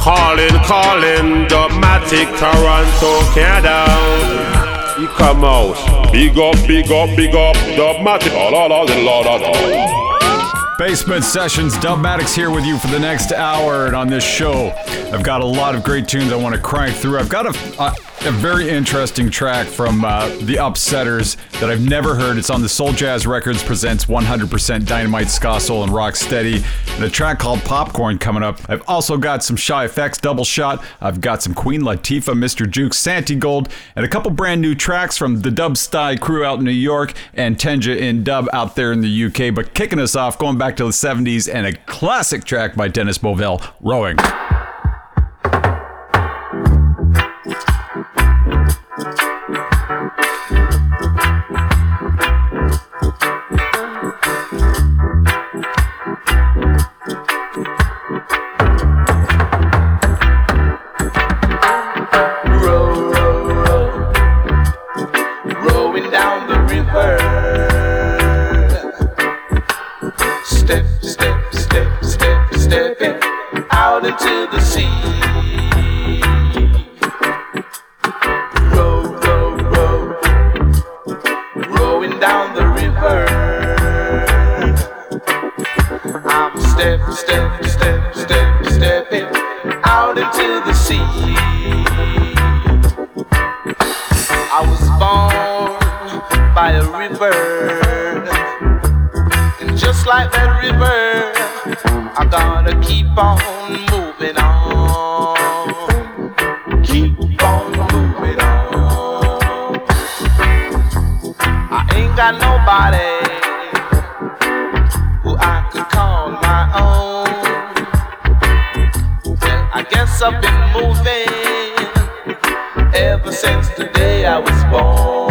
Calling, calling, Dubmatic, Toronto, Canada. You come out. Big up, big up, big up, Dubmatic. La la la la la la. Basement Sessions, Dubmatix here with you for the next hour. And on this show, I've got a lot of great tunes I want to crank through. I've got a, a very interesting track from uh, the Upsetters that I've never heard. It's on the Soul Jazz Records presents 100% Dynamite, Ska Soul, and Rock Steady, and a track called Popcorn coming up. I've also got some Shy FX double shot. I've got some Queen Latifah, Mr. Juke, Santigold, and a couple brand new tracks from the Dub Style crew out in New York and Tenja in Dub out there in the UK. But kicking us off, going back to the 70s, and a classic track by Dennis Bovell, Rowing. Rowing down the river. I'm step, step, step, step, stepping out into the sea. I was born by a river, and just like that river. I gotta keep on moving got nobody who I could call my own. Well, I guess I've been moving ever since the day I was born.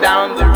To the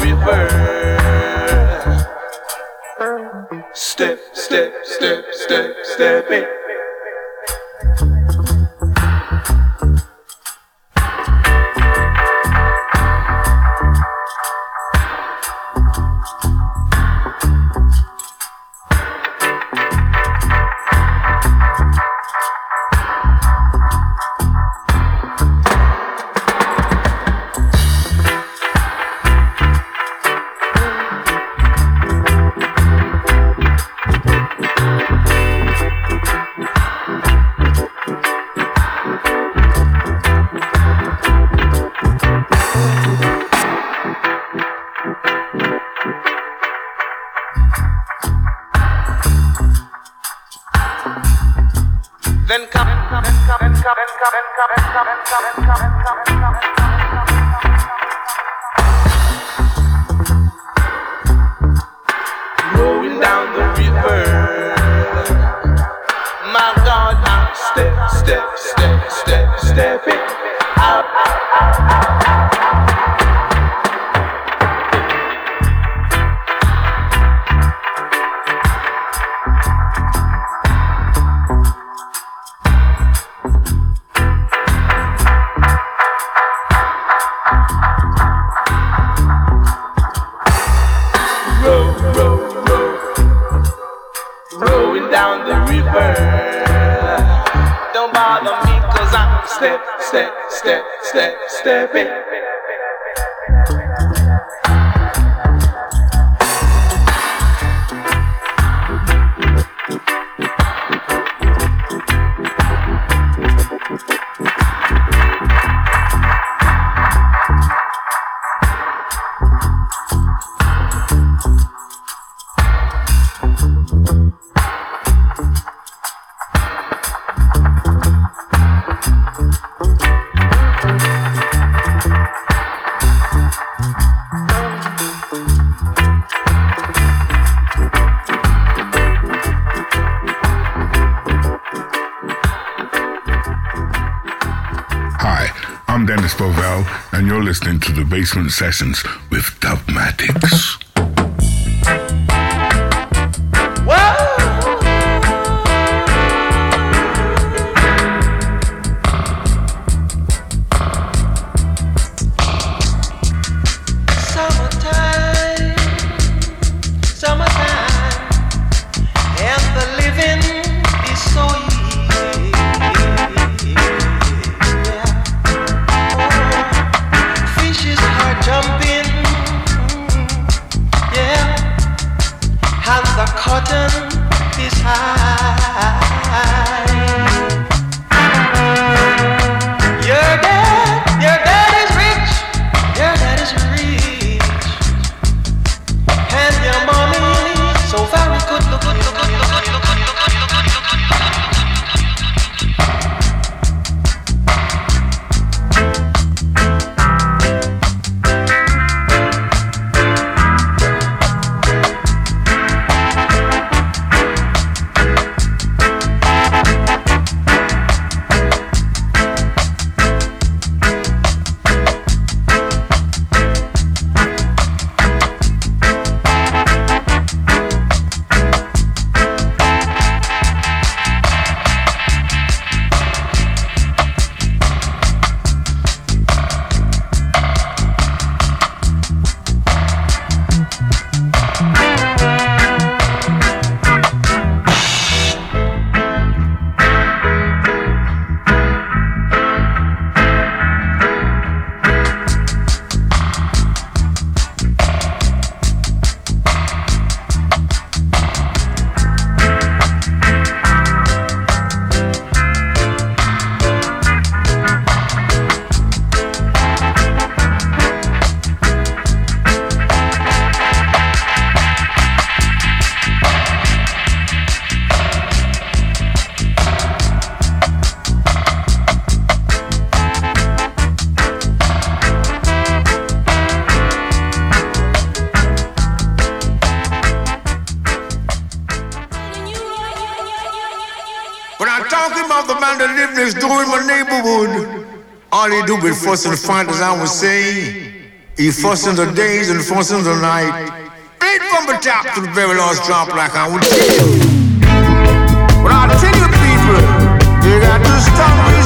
Basement Sessions enforcing fight, as I was saying. He Enforcing the days, and enforcing the night. Played from the top to the very last drop like I would tell you. But I tell you people, you got to stop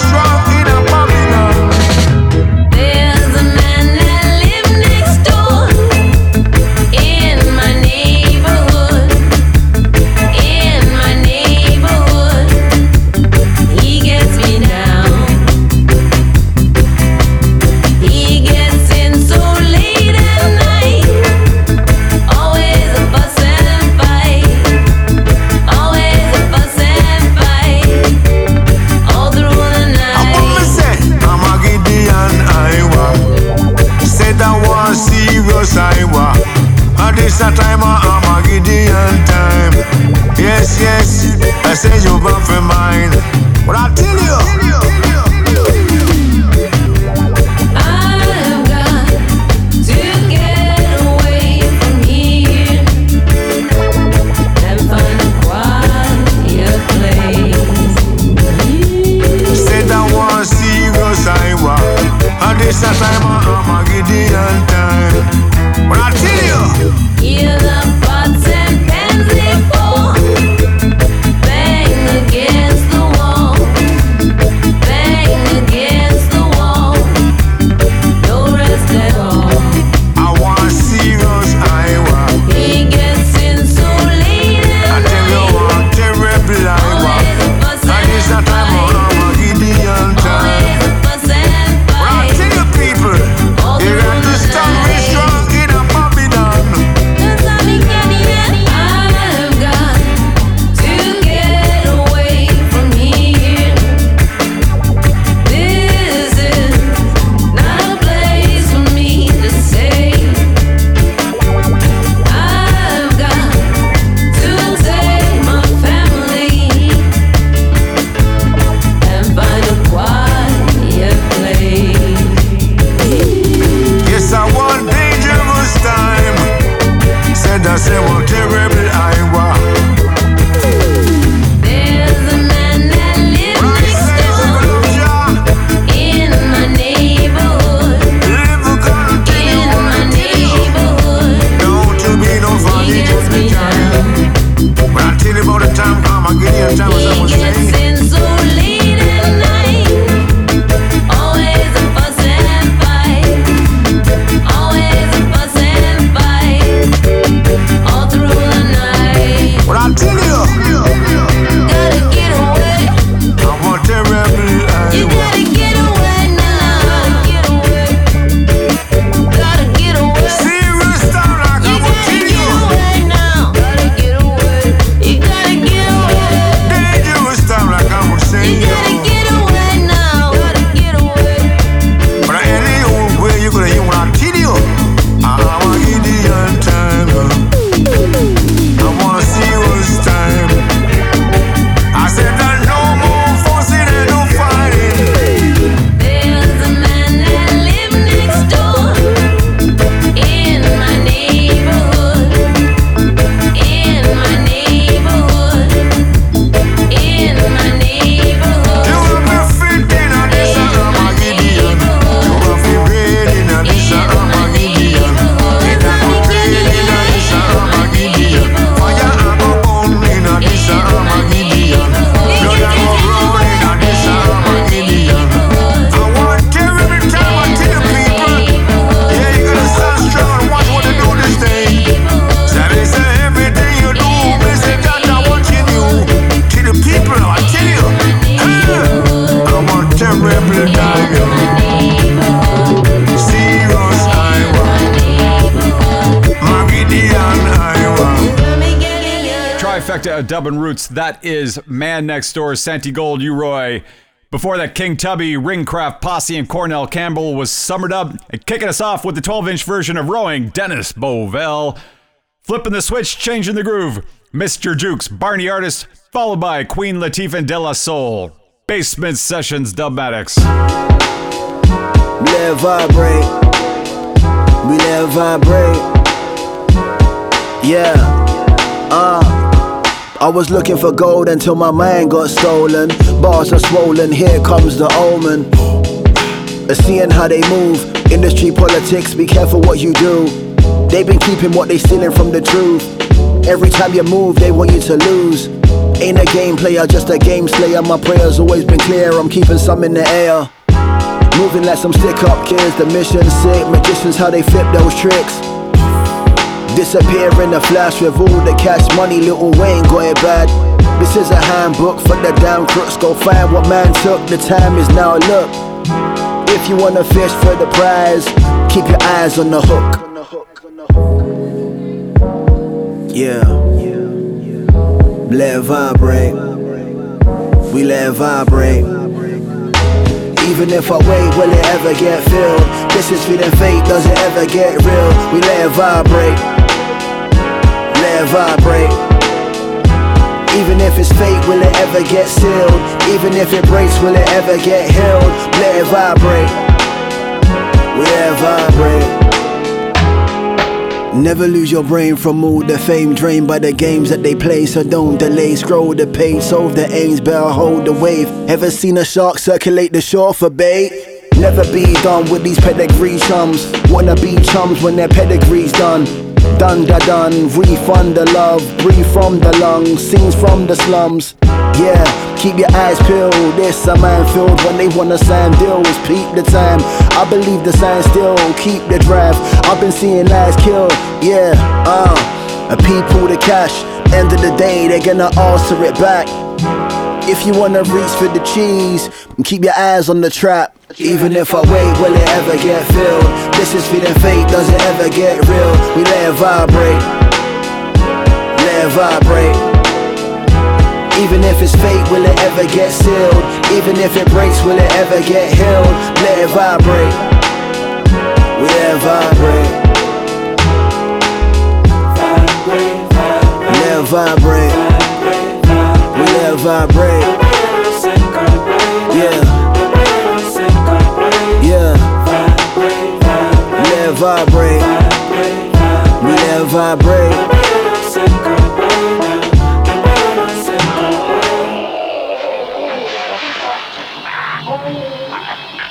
this a time of Armageddon time. Yes, yes, I say you bump all the time. Dubbin Roots. That is Man Next Door, Santi Gold, U-Roy. Before that, King Tubby, Ringcraft Posse, and Cornell Campbell was summer up and kicking us off with the 12 inch version of Rowing, Dennis Bovell. Flipping the switch, changing the groove, Mr. Jukes, Barney Artist, followed by Queen Latifah and De La Soul. Basement Sessions Dubmatix. We let it vibrate. We let it vibrate. Yeah. Uh. I was looking for gold until my mind got stolen. Bars are swollen, here comes the omen. Seeing how they move, industry politics, be careful what you do. They've been keeping what they stealing from the truth. Every time you move, they want you to lose. Ain't a game player, just a game slayer. My prayers always been clear, I'm keeping some in the air. Moving like some stick up kids, the mission sick. Magicians, how they flip those tricks. Disappear in a flash with all the cash money, Lil Wayne it bad. This is a handbook for the damn crooks. Go find what man took, the time is now. Look, if you wanna fish for the prize, keep your eyes on the hook. Yeah, let it vibrate. We let it vibrate. Even if I wait, will it ever get filled? This is feeling fake, does it ever get real? We let it vibrate. It vibrate. Even if it's fake, will it ever get sealed? Even if it breaks, will it ever get healed? Let it vibrate. Let it vibrate. Never lose your brain from all the fame drained by the games that they play. So don't delay, scroll the page, solve the aims, better hold the wave. Ever seen a shark circulate the shore for bait? Never be done with these pedigree chums. Wanna be chums when their pedigree's done. Done da done, refund the love, breathe from the lungs, scenes from the slums. Yeah, keep your eyes peeled. This a man minefield when they wanna sign deals. Peep the time. I believe the sign still. Keep the drive. I've been seeing lives kill. Yeah, uh, a people the cash. End of the day, they're gonna answer it back. If you wanna reach for the cheese, keep your eyes on the trap. Even if I wait, will it ever get filled? This is feeling fake, does it ever get real? We let it vibrate. Let it vibrate. Even if it's fake, will it ever get sealed? Even if it breaks, will it ever get healed? Let it vibrate. We let it vibrate. It vibrate. Let it vibrate. Yeah. Yeah. Let it vibrate. Let vibrate.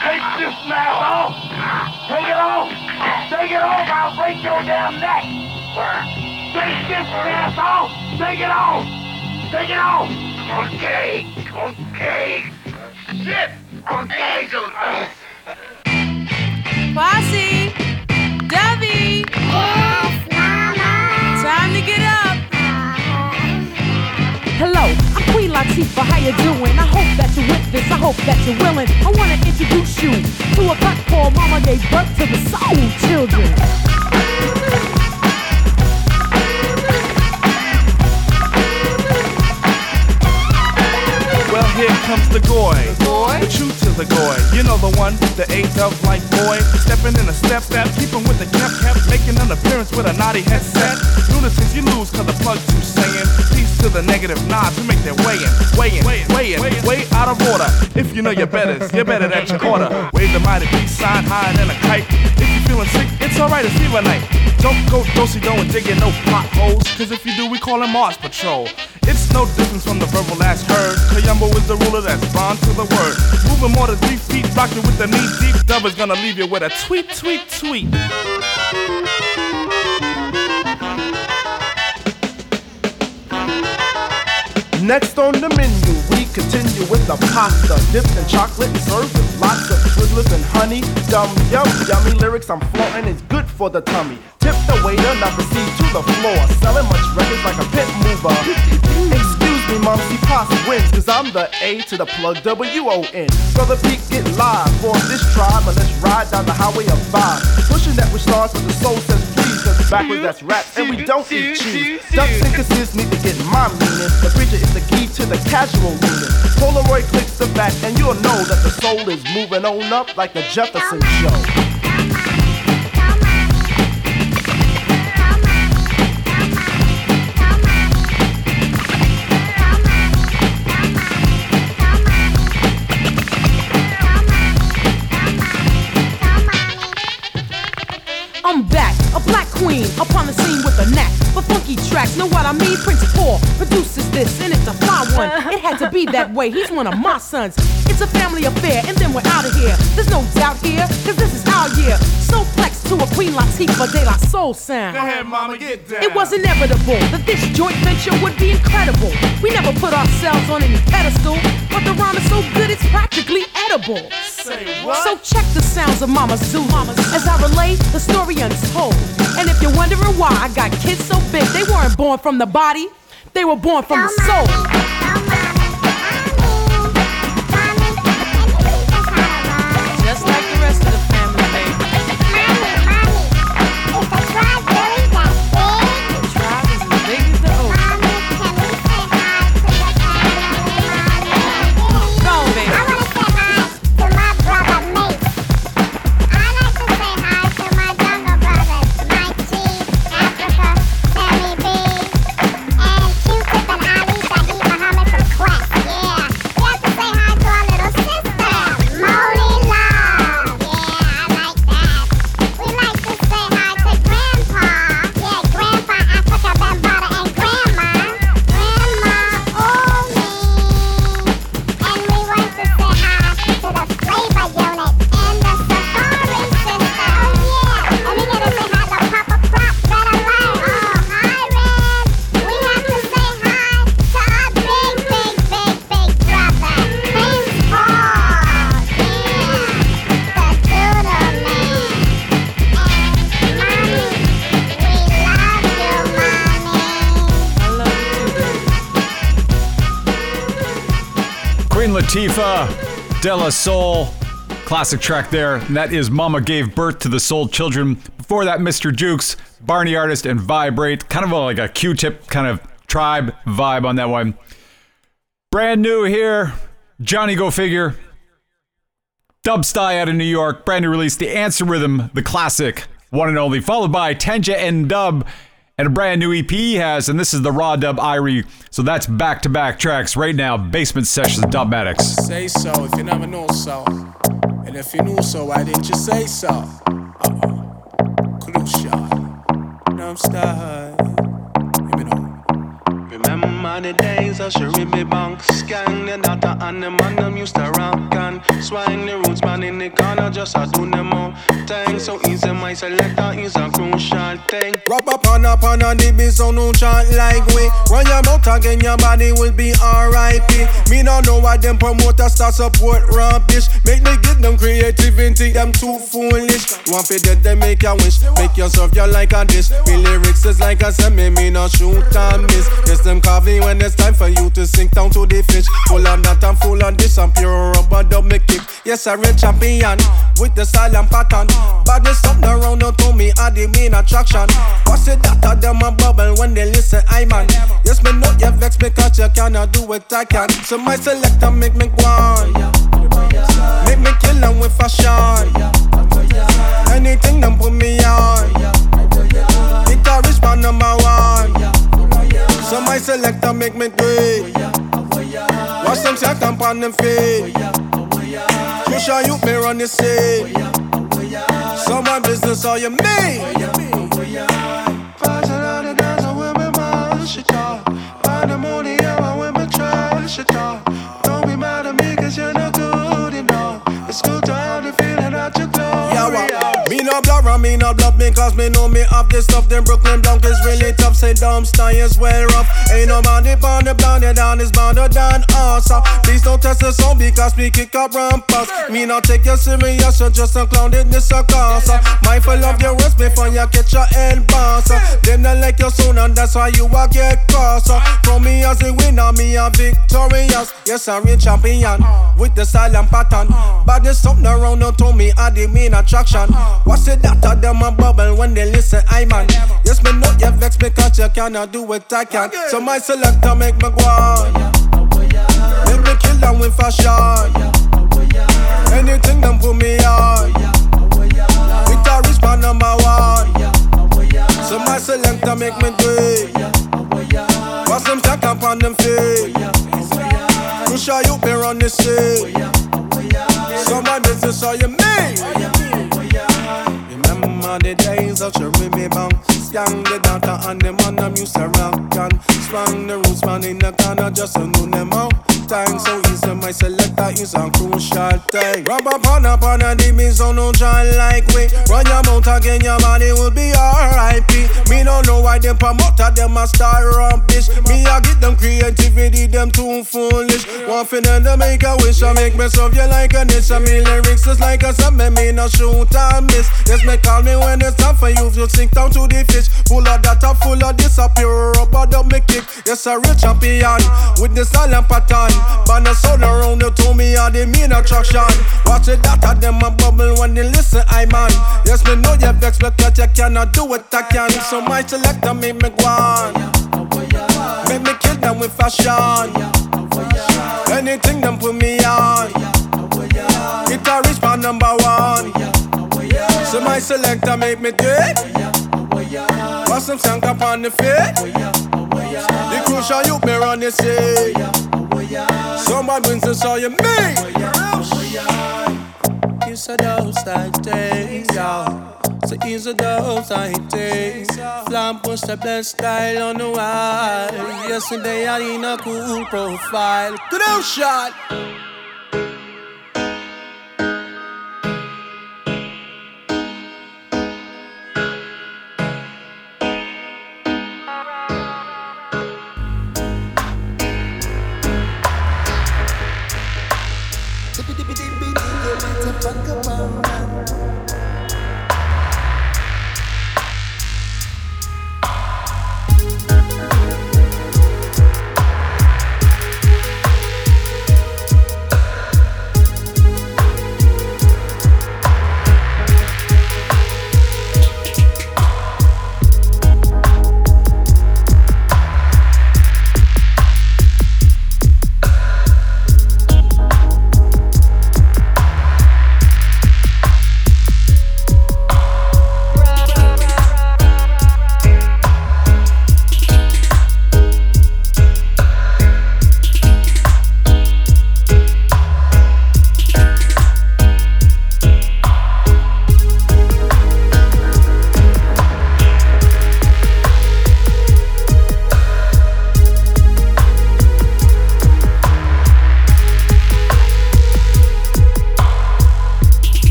Take this off! Take it off! Take it off! I'll break your damn neck! Take this! Take it off! Take it off! Okay, okay. Shit! Okay, so. Posse! Debbie! Time to get up! Hello, I'm Queen Latifah, how you doing? I hope that you're with this, I hope that you're willing. I wanna introduce you to a platform mama gave birth to the soul children. Here comes the goy. The true to the goy. You know the one, the eight dove like boy. Stepping in a step step, keeping with the kept kept, making an appearance with a naughty headset. Lunatics, you lose cause the plug too saying. Peace to the negative nods who make their way in, way in, way in, way out of order. If you know your betters, you're better at your order. Wave the mighty peace sign higher than a kite. If you're feeling sick, it's alright, it's fever night. Don't go dosey do and dig in no potholes. Cause if you do, we call it Mars Patrol. It's no difference from the verbal last heard. Kayumbo is the ruler that's bond to the word. Moving more than three feet, rocking with the knee deep. Dub is gonna leave you with a tweet, tweet, tweet. Next on the menu, we continue with the pasta dipped in chocolate and served with lots of twizzlers and honey. Yum, yum, yummy lyrics I'm flaunting is good for the tummy. Tip the waiter, the seat to the floor. Selling much records like a pit mover. Excuse me, mom, see pasta wins, cause I'm the A to the plug W-O-N. Brother Pete, get live for this tribe, and let's ride down the highway of vibe. Pushing that which starts with the soul says backwards that's rap, and we don't eat cheese. Ducks and consists need to get my meaning. The preacher is the key to the casual meaning. Polaroid clicks the back, and you'll know that the soul is moving on up like the Jefferson Show. Queen, upon the scene with a knack for funky tracks. Know what I mean? Prince Paul produces this, and it's a fly one. It had to be that way. He's one of my sons. It's a family affair, and then we're out of here. There's no doubt here, cause this is our year. So flex to a Queen Latifah de la Soul sound. Go ahead, mama, get down. It was inevitable that this joint venture would be incredible. We never put ourselves on any pedestal, but the rhyme is so good it's practically edible. Say what? So check the sounds of Mama Zoo as I relate the story untold. And if you're wondering why I got kids so big, they weren't born from the body, they were born from the soul. Latifah, De La Soul, classic track there. And that is Mama Gave Birth to the Soul Children. Before that, Mr. Jukes, Barney Artist, and Vibrate. Kind of a, like a Q tip kind of tribe vibe on that one. Brand new here, Johnny Go Figure. Dubsty out of New York, brand new release, The Answer Rhythm, the classic, one and only, followed by Tenja and Dub, and a brand new EP he has, and this is the Raw Dub Irie. So that's back to back tracks right now, Basement Sessions Dubmatix. Say so if you never know so. And if you knew so, why didn't you say so? Uh-oh. Crucial. Dumb Remember the days of Sharibi Banks Gang the data and the man them used to rock and Swine the roots man in the corner just a do them all Thing. So easy my selector is a crucial thing. Rap up on up on the beat so no chant like we. Run your mouth again your body will be R.I.P. Me no know why them promoters start support rubbish. Make me get them creativity them too foolish. Want fi dead they make your wish. Make yourself you like a dish. Me lyrics is like a semi me no shoot and miss. Yes them coffee when it's time for you to sink down to the fish. Full on that and full on this and pure rubber me kick Yes a real champion with the style and pattern. There's something around you to me are the main attraction. What's it that of them a bubble when they listen I man. Yes me know you vex me cause you cannot do what I can. So my selector make me go on Make me kill them with fashion Anything them put me on. Guitarist man number one So my selector make me do it. Watch them set up on them feet. Push on you, me run the scene? So my business all you mean Find the trash Don't be mad at me cause you're not good enough. It's good to have the feeling that glorious no blur and me no bluff me cause me know me have this stuff Them Brooklyn blank is really tough Say dumb style is well rough Ain't no man dip on the blinded down is bounded than us uh. Please don't test the song because me kick up rampers Me not take you serious you just a clown in this circus uh. Mindful of your words before you catch your end boss. Them not like your son and that's why you a get cross. From me as a winner me a victorious Yes I'm a champion With the style and pattern But there's something around to me are the main attraction What's it that of them a bubble when they listen I man. Yes me know you vex me cause you cannot do what I can. So my selector make me go on. Make me kill them with fashion Anything them put me on. Guitarist man number one. So my selector make me do it. Watch them stack up on them feet. Push out you be run the scene So my business all you mean Remember the days of Cherubim Banks gang. The daughter and the man them used to rock and swang the roots man in the corner just to know them out. Time so easy, my selector is a crucial thing. Rub up on up on a DB, so no try like we. Run your mouth again, your body will be R.I.P. Me don't know why them promoter them a star rubbish. Me I get them creativity, them too foolish. One for them to make a wish, I make me serve you like a niche. I mean lyrics is like a summer, me no shoot and miss. Yes, me call me when it's time for you to sink down to the fish. Full of data, full of disappear, rubber dub me kick. Yes, a real champion with the silent pattern. The sound around you to me are the main attraction. Watch the data, them a bubble when they listen, I man. Yes, me know you vex, but you cannot do what I can. So my selector make me go on. Make me kill them with fashion. Anything them put me on. It reach my number one. So my selector make me do it. Put some song up on the feet. The crucial you me run the sea. Somebody wins this all you mean. It's a those type things, yeah. So it's a those type things. Flam push the best style on the wall. Yesterday I in a cool profile. Good old shot.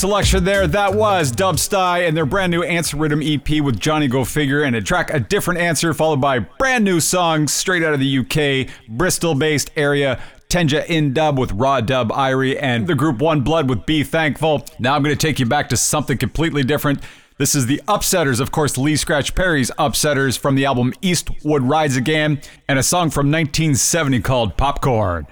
Selection there. That was Dubsty and their brand new Answer Rhythm EP with Johnny Go Figure and a track A Different Answer, followed by brand new songs straight out of the UK, Bristol based area. Tenja in dub with Raw Dub Irie and the group One Blood with Be Thankful. Now I'm going to take you back to something completely different. This is the Upsetters, of course, Lee Scratch Perry's Upsetters from the album Eastwood Rides Again, and a song from 1970 called Popcorn.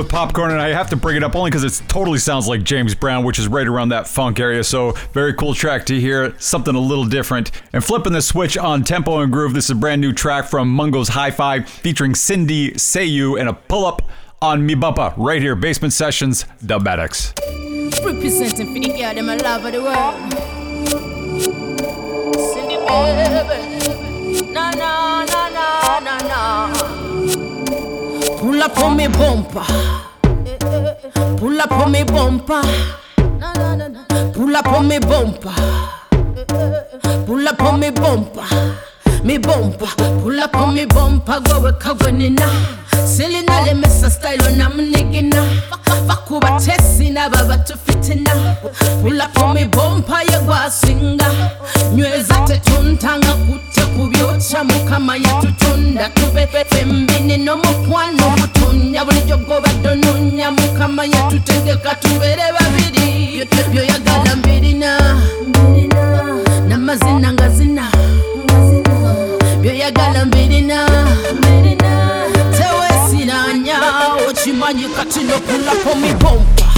With Popcorn, and I have to bring it up only because it totally sounds like James Brown, which is right around that funk area. So, very cool track to hear, something a little different. And flipping the switch on tempo and groove, this is a brand new track from Mungo's Hi Fi featuring Cindy Sanyu and a pull up on Mi Bumpa right here, Basement Sessions, Dubmatix. Representing for the girl, them love of the world. Cindy baby, Pull up on me bumper, pull up on me bumper, na na na na. Pull up on me bumper, pull up on me bumper, me bumper. Pull up on me bumper, go we kagwenina. Selena le mesa style on am nigina. Bakuba tesina baba tu fitina. Pull up on me bumper ye gwa swinga. Nyweza tetuntanga kute kubyocha mukama yatutunda tube pembini no mukwano donunya mukama yatutegeka tubere babiri. Byo- byoyagala mbirina. Namazina nga zina. Byoyagala mbirina. Tewesiranya okimanyi kati nopulako mibompa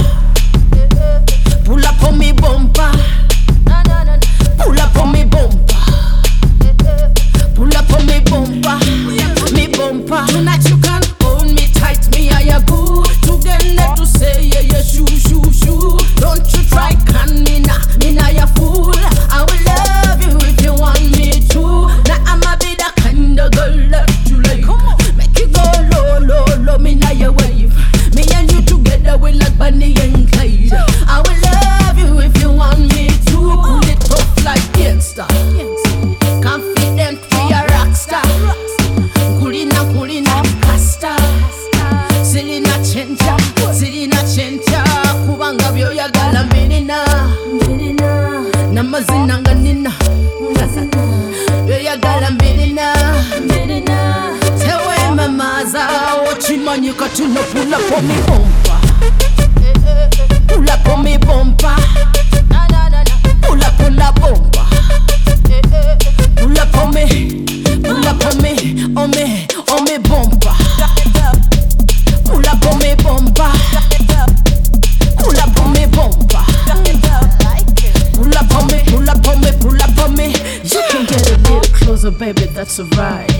closer baby that's alright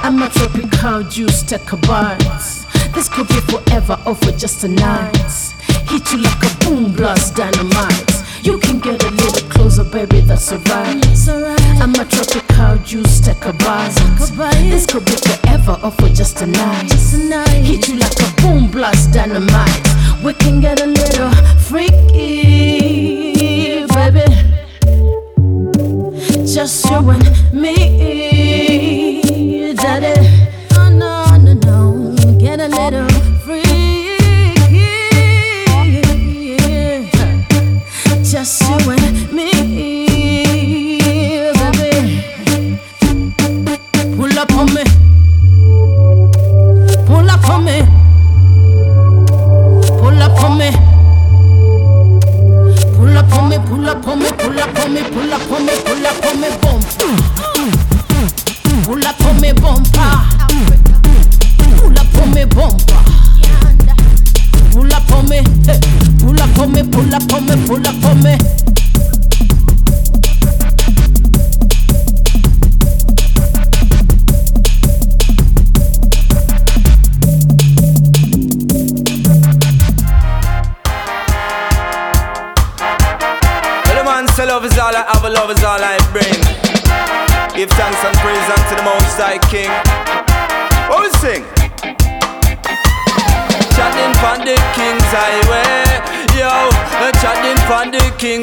I'm a tropical juice take a bite this could be forever or for just a night. Hit you like a boom blast dynamite. You can get a little closer baby that's alright. I'm a tropical juice take a bite this could be forever or for just a night. Hit you like a boom blast dynamite. We can get a little freaky baby just you and me, daddy.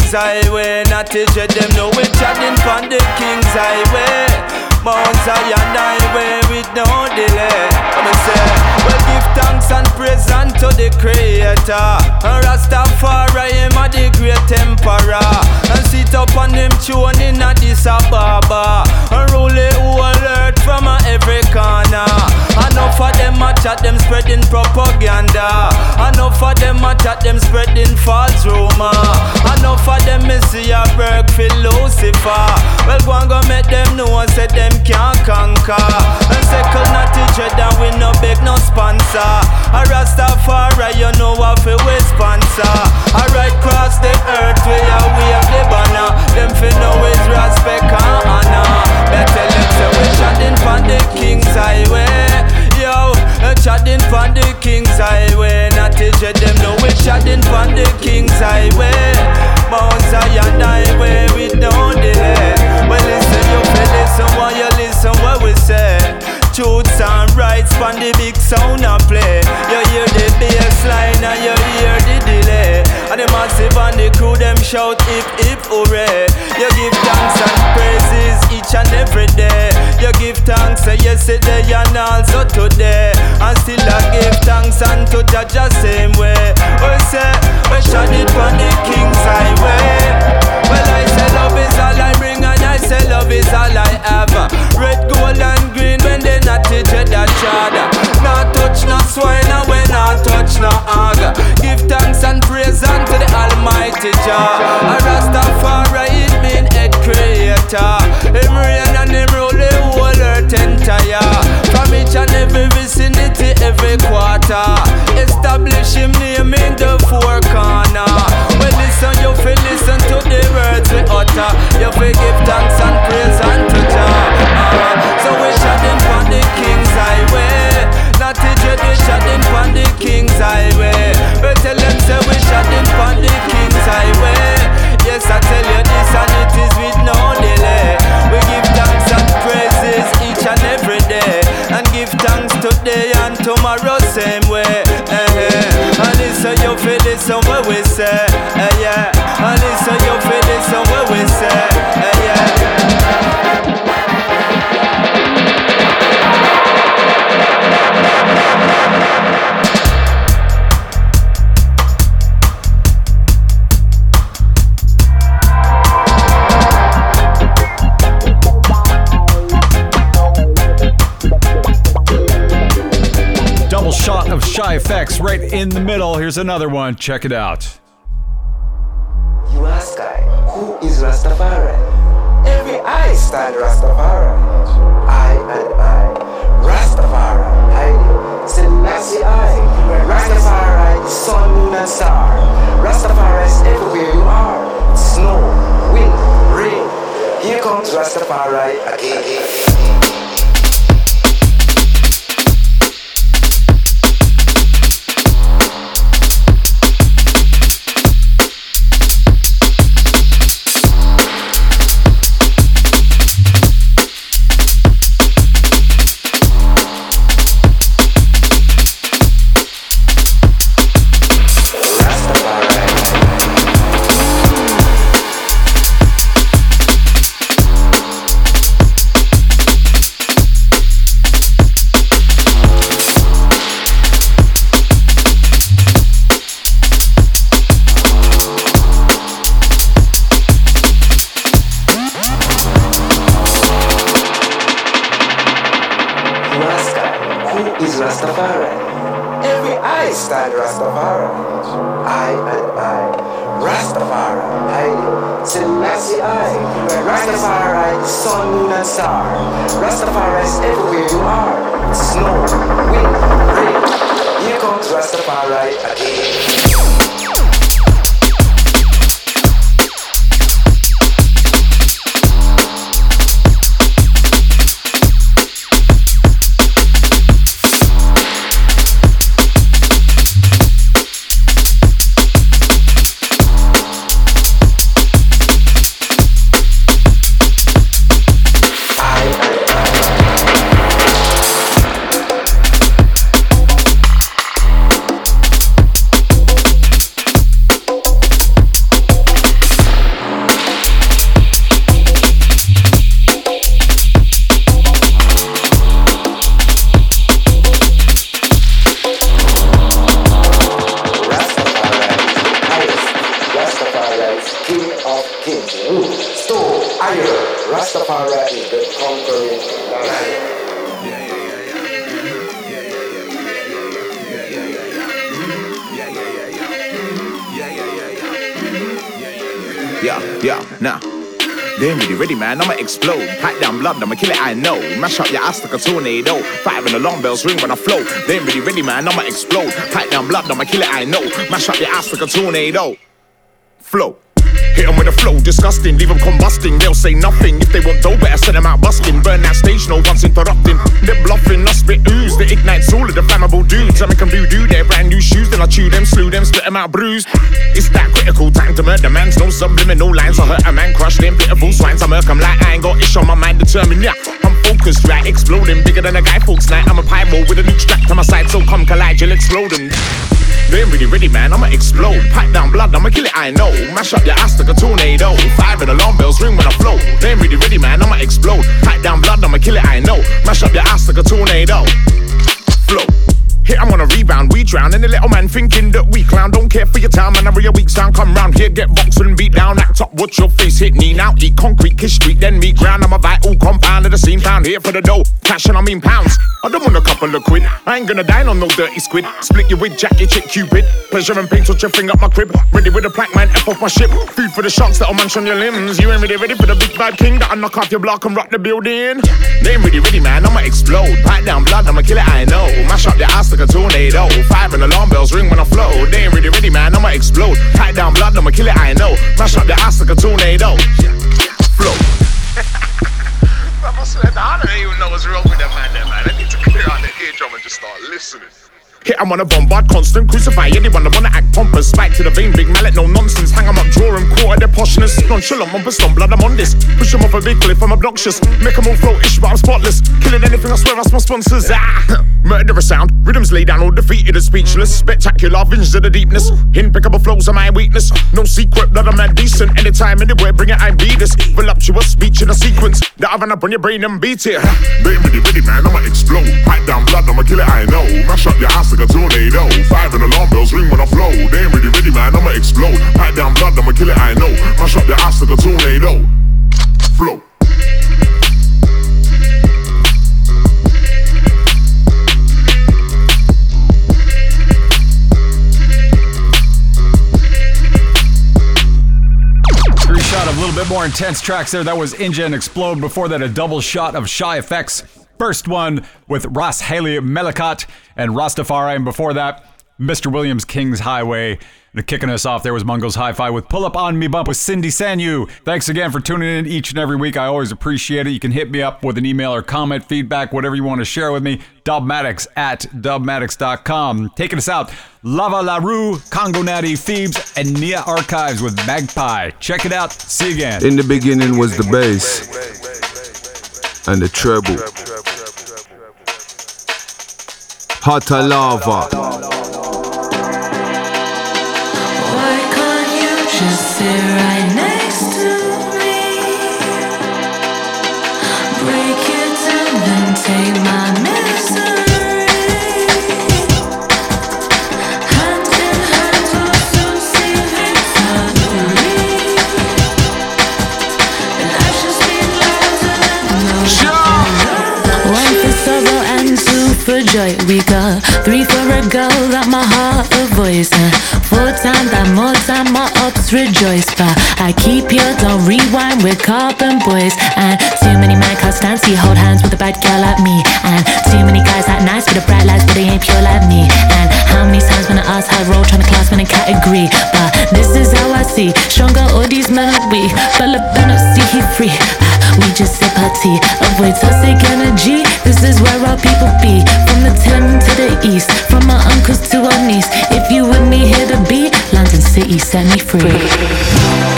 King's Highway. Not to jet them know we chatting from the King's Highway. Mount Zion Highway with no delay. I'ma say, well, give thanks and praise unto the Creator. Rastafari, him a the great emperor. And sit up on him throne in Addis Ababa. And rule the whole earth from a every corner. Enough of them a chat, them spreading propaganda. Enough of them a chat, them spreading false rumor. Enough of them me see a work for Lucifer. Well, go and go make them know and say them can't conquer. And second not to dread and we no beg no sponsor. A Rastafari, you know what for we sponsor. I ride cross the earth, we are wave the banner. Them fi know is respect and honor. Better let's say we chatting from the King's Highway. Yo, chatting from the King's Highway. Not to dread them know we chatting from the King's Highway. Mount Zion Highway, we don't delay. Well, listen, you feel listen while you listen what we say. Truths and rights from the big sound and play. You hear the bass line and you hear the delay. And the massive and the crew them shout hip hip hooray. You give thanks and praises each and every day. You give thanks uh, yesterday and also today. And still I give thanks unto Judge the same way. We say we shot it on the King's Highway. Well I say love is all I bring and I say love is all I have. Red, gold and green when they not teach it that chada. Not touch no swine and we not touch no hog. Give thanks and praise unto the Almighty Jah. A Rastafari it mean head creator. Him reign and him rule the whole earth entire. From each and every vicinity, every quarter. Establish him name in the four corner. Well listen, you feel listen to the words we utter. You feel give thanks and praise Jah. Here's another one. Check it out. You ask I, who is Rastafari? Every I stand Rastafari. I and I, Rastafari, Haile, Selassie I, Rastafari, sun, moon and star. Rastafari is everywhere you are. Snow, wind, rain. Here comes Rastafari again. Tornado. Five and alarm bells ring when I flow. They ain't really ready, man. I'ma explode. Pipe down blood, I'ma kill it, I know. Mash up your ass like a tornado. Flow. Hit Hit 'em with a flow, disgusting, leave leave 'em combusting. They'll say nothing if they want dough, better send 'em out busking. Burn that stage, no one's interrupting. They're bluffing, I spit ooze that ignites all of the flammable dudes. I make 'em do their brand new shoes, then I chew them, slew them, split 'em out bruised. It's that critical time to murder man's no subliminal lines. I hurt a man, crush them pitiful swines. I murk 'em like I ain't got ish on my mind, determined, yeah. Focused, right? Exploding bigger than a guy folks night. I'm a pyro with a nuke strapped to my side, so come collide, you'll explode. They ain't really ready, man. I'ma explode. Pipe down blood, I'ma kill it, I know. Mash up your ass like a tornado. Five and alarm bells ring when I flow. They ain't really ready, man. I'ma explode. Pipe down blood, I'ma kill it, I know. Mash up your ass like a tornado. Flow. Hit, I'm on a rebound, we drown. And the little man thinking that we clown. Don't care for your time, man. Real weak sound. Come round here, get boxed and beat down. Act up, watch your face hit knee now. Eat concrete, kiss street, then meet ground. I'm a vital compound of the scene. Pound here for the dough. Cash and I mean pounds. I don't want a couple of quid. I ain't gonna dine on no dirty squid. Split you with jack your chick, cupid. Pleasure and pain, touch your finger up my crib. Ready with a plank, man, F off my ship. Food for the sharks that'll munch on your limbs. You ain't really ready for the big bad king that'll knock off your block and rock the building. They ain't really ready, man. I'ma explode. Pipe down blood, I'ma kill it, I know. Mash up your ass like a tornado. Five and alarm bells ring when I flow. They ain't really ready, man. I'ma explode. Pipe down blood, I'ma kill it, I know. Mash up your ass like a tornado. Flow. I must have I don't even know what's wrong with them man, them, man. I need to clear out the eardrum and just start listening. Hit 'em on a bombard, constant crucify anyone that wanna act pompous. Spike to the vein, big mallet, no nonsense. Hang 'em up, draw 'em, quarter their poshness. Nonchalant, on stomp, blood, I'm on this. Push 'em off a big cliff, I'm obnoxious. Make 'em all floatish, but I'm spotless. Killing anything, I swear, that's my sponsors. Ah! Murder a sound, rhythms lay down, all defeated and speechless. Spectacular, visions of the deepness. Impeccable flows are my weakness. No secret, blood, I'm not decent. Anytime, anywhere, bring it, I be this. Voluptuous speech in a sequence that I run up on your brain and beat it. Ain't really ready, man. I'ma explode. Pipe down blood, I'ma kill it, I know. Mash up your ass like a tornado. Five and alarm bells ring when I flow. They ain't really ready, man. I'ma explode. Pipe down blood, I'ma kill it, I know. Mash up your ass like a tornado. Flow. Three shot of a little bit more intense tracks there. That was Inja and Explode. Before that, a double shot of Shy FX. First one with Ross Haley Melikat and Rastafari. And before that, Mr. Williamz King's Highway. And kicking us off there was Mungo's Hi Fi with Pull Up On Me Bump with Cindy Sanyu. Thanks again for tuning in each and every week. I always appreciate it. You can hit me up with an email or comment, feedback, whatever you want to share with me. Dubmatix at dubmatix.com. Taking us out, Lava La Rue, Congo Natty, Thebes, and Nia Archives with Magpie. Check it out. See you again. In the beginning was the bass and the treble. Hotter lava. Why can't you just sit right next to me? Break it down and take my joy. We got three for a girl that my heart avoids. And uh. four times that more time my ups rejoice. But I keep your don't rewind with carbon boys. And too many men can't stand see hold hands with a bad girl like me. And too many guys that nice with the bright lights, but they ain't pure like me. And how many times when I ask how roll trying to class in a category. But this is how I see stronger all these men are weak. But look, better see he free. We just tea, avoid toxic energy. This is where our people be. From the 10 to the east, from our uncles to our niece. If you with me, here the beat. London City, set me free.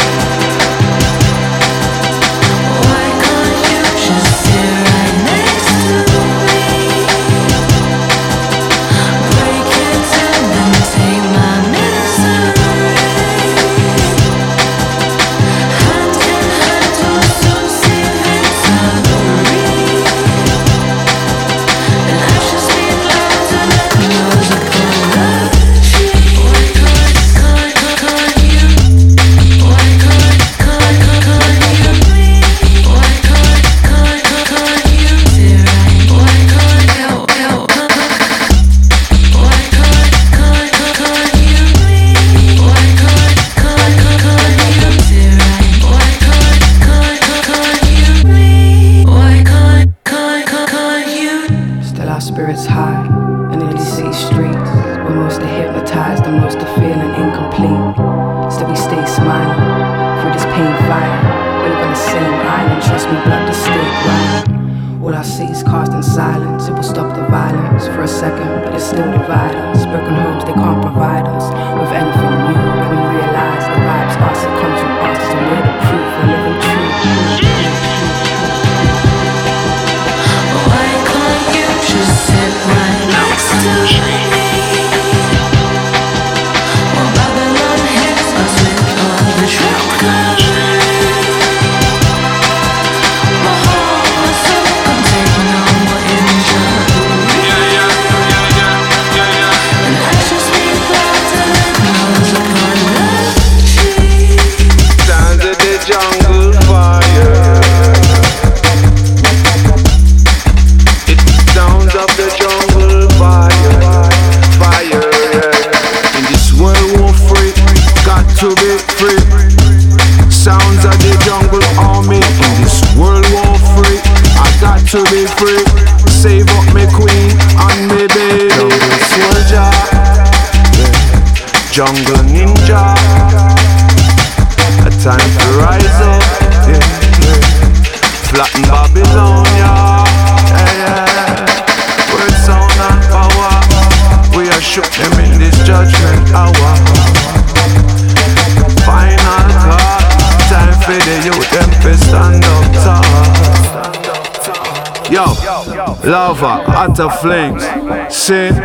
Lava, utter flames. Sin,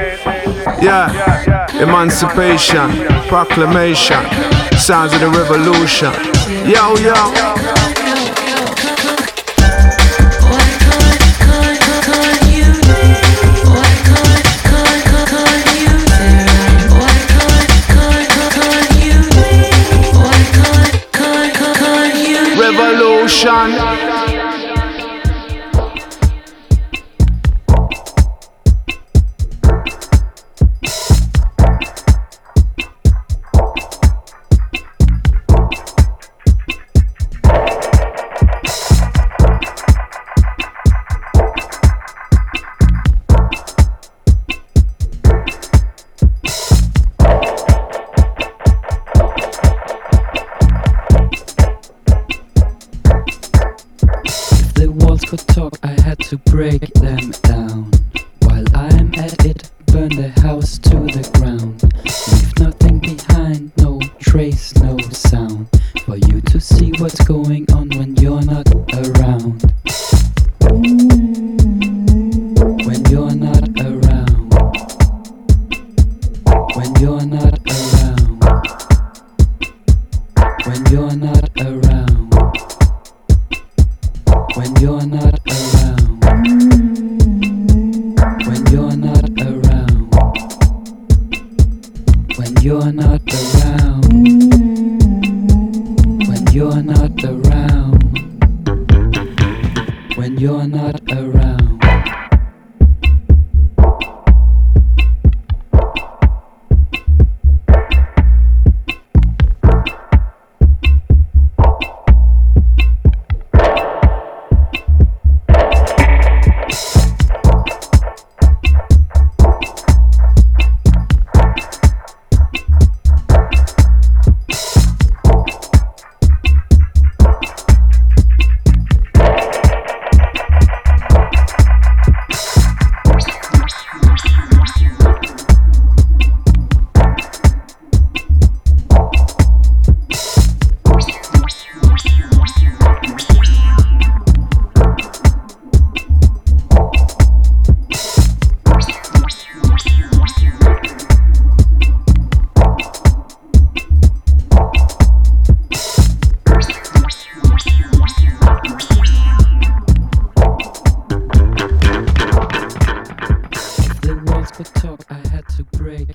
yeah. Emancipation, proclamation. Signs of the revolution. Yo, yo. walls could talk, I had to break them down. While I'm at it, burn the house to the ground. Leave nothing behind, no trace, no sound. For you to see what's going on when you're not around. When you're not